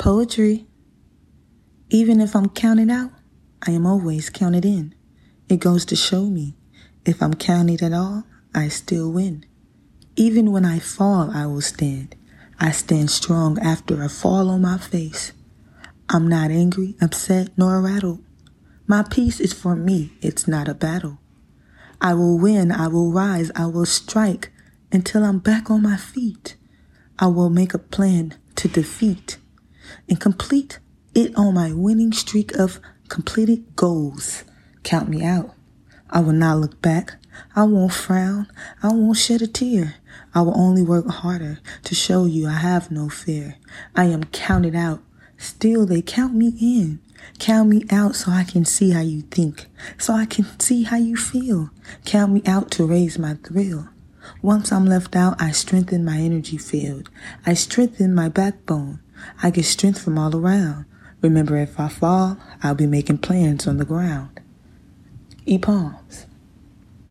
Poetry. Even if I'm counted out, I am always counted in. It goes to show me, if I'm counted at all, I still win. Even when I fall, I will stand. I stand strong after a fall on my face. I'm not angry, upset, nor rattled. My peace is for me, it's not a battle. I will win, I will rise, I will strike until I'm back on my feet. I will make a plan to defeat and complete it on my winning streak of completed goals. Count me out. I will not look back. I won't frown. I won't shed a tear. I will only work harder to show you I have no fear. I am counted out. Still, they count me in. Count me out so I can see how you think, so I can see how you feel. Count me out to raise my thrill. Once I'm left out, I strengthen my energy field. I strengthen my backbone. I get strength from all around. Remember, if I fall, I'll be making plans on the ground. E palms.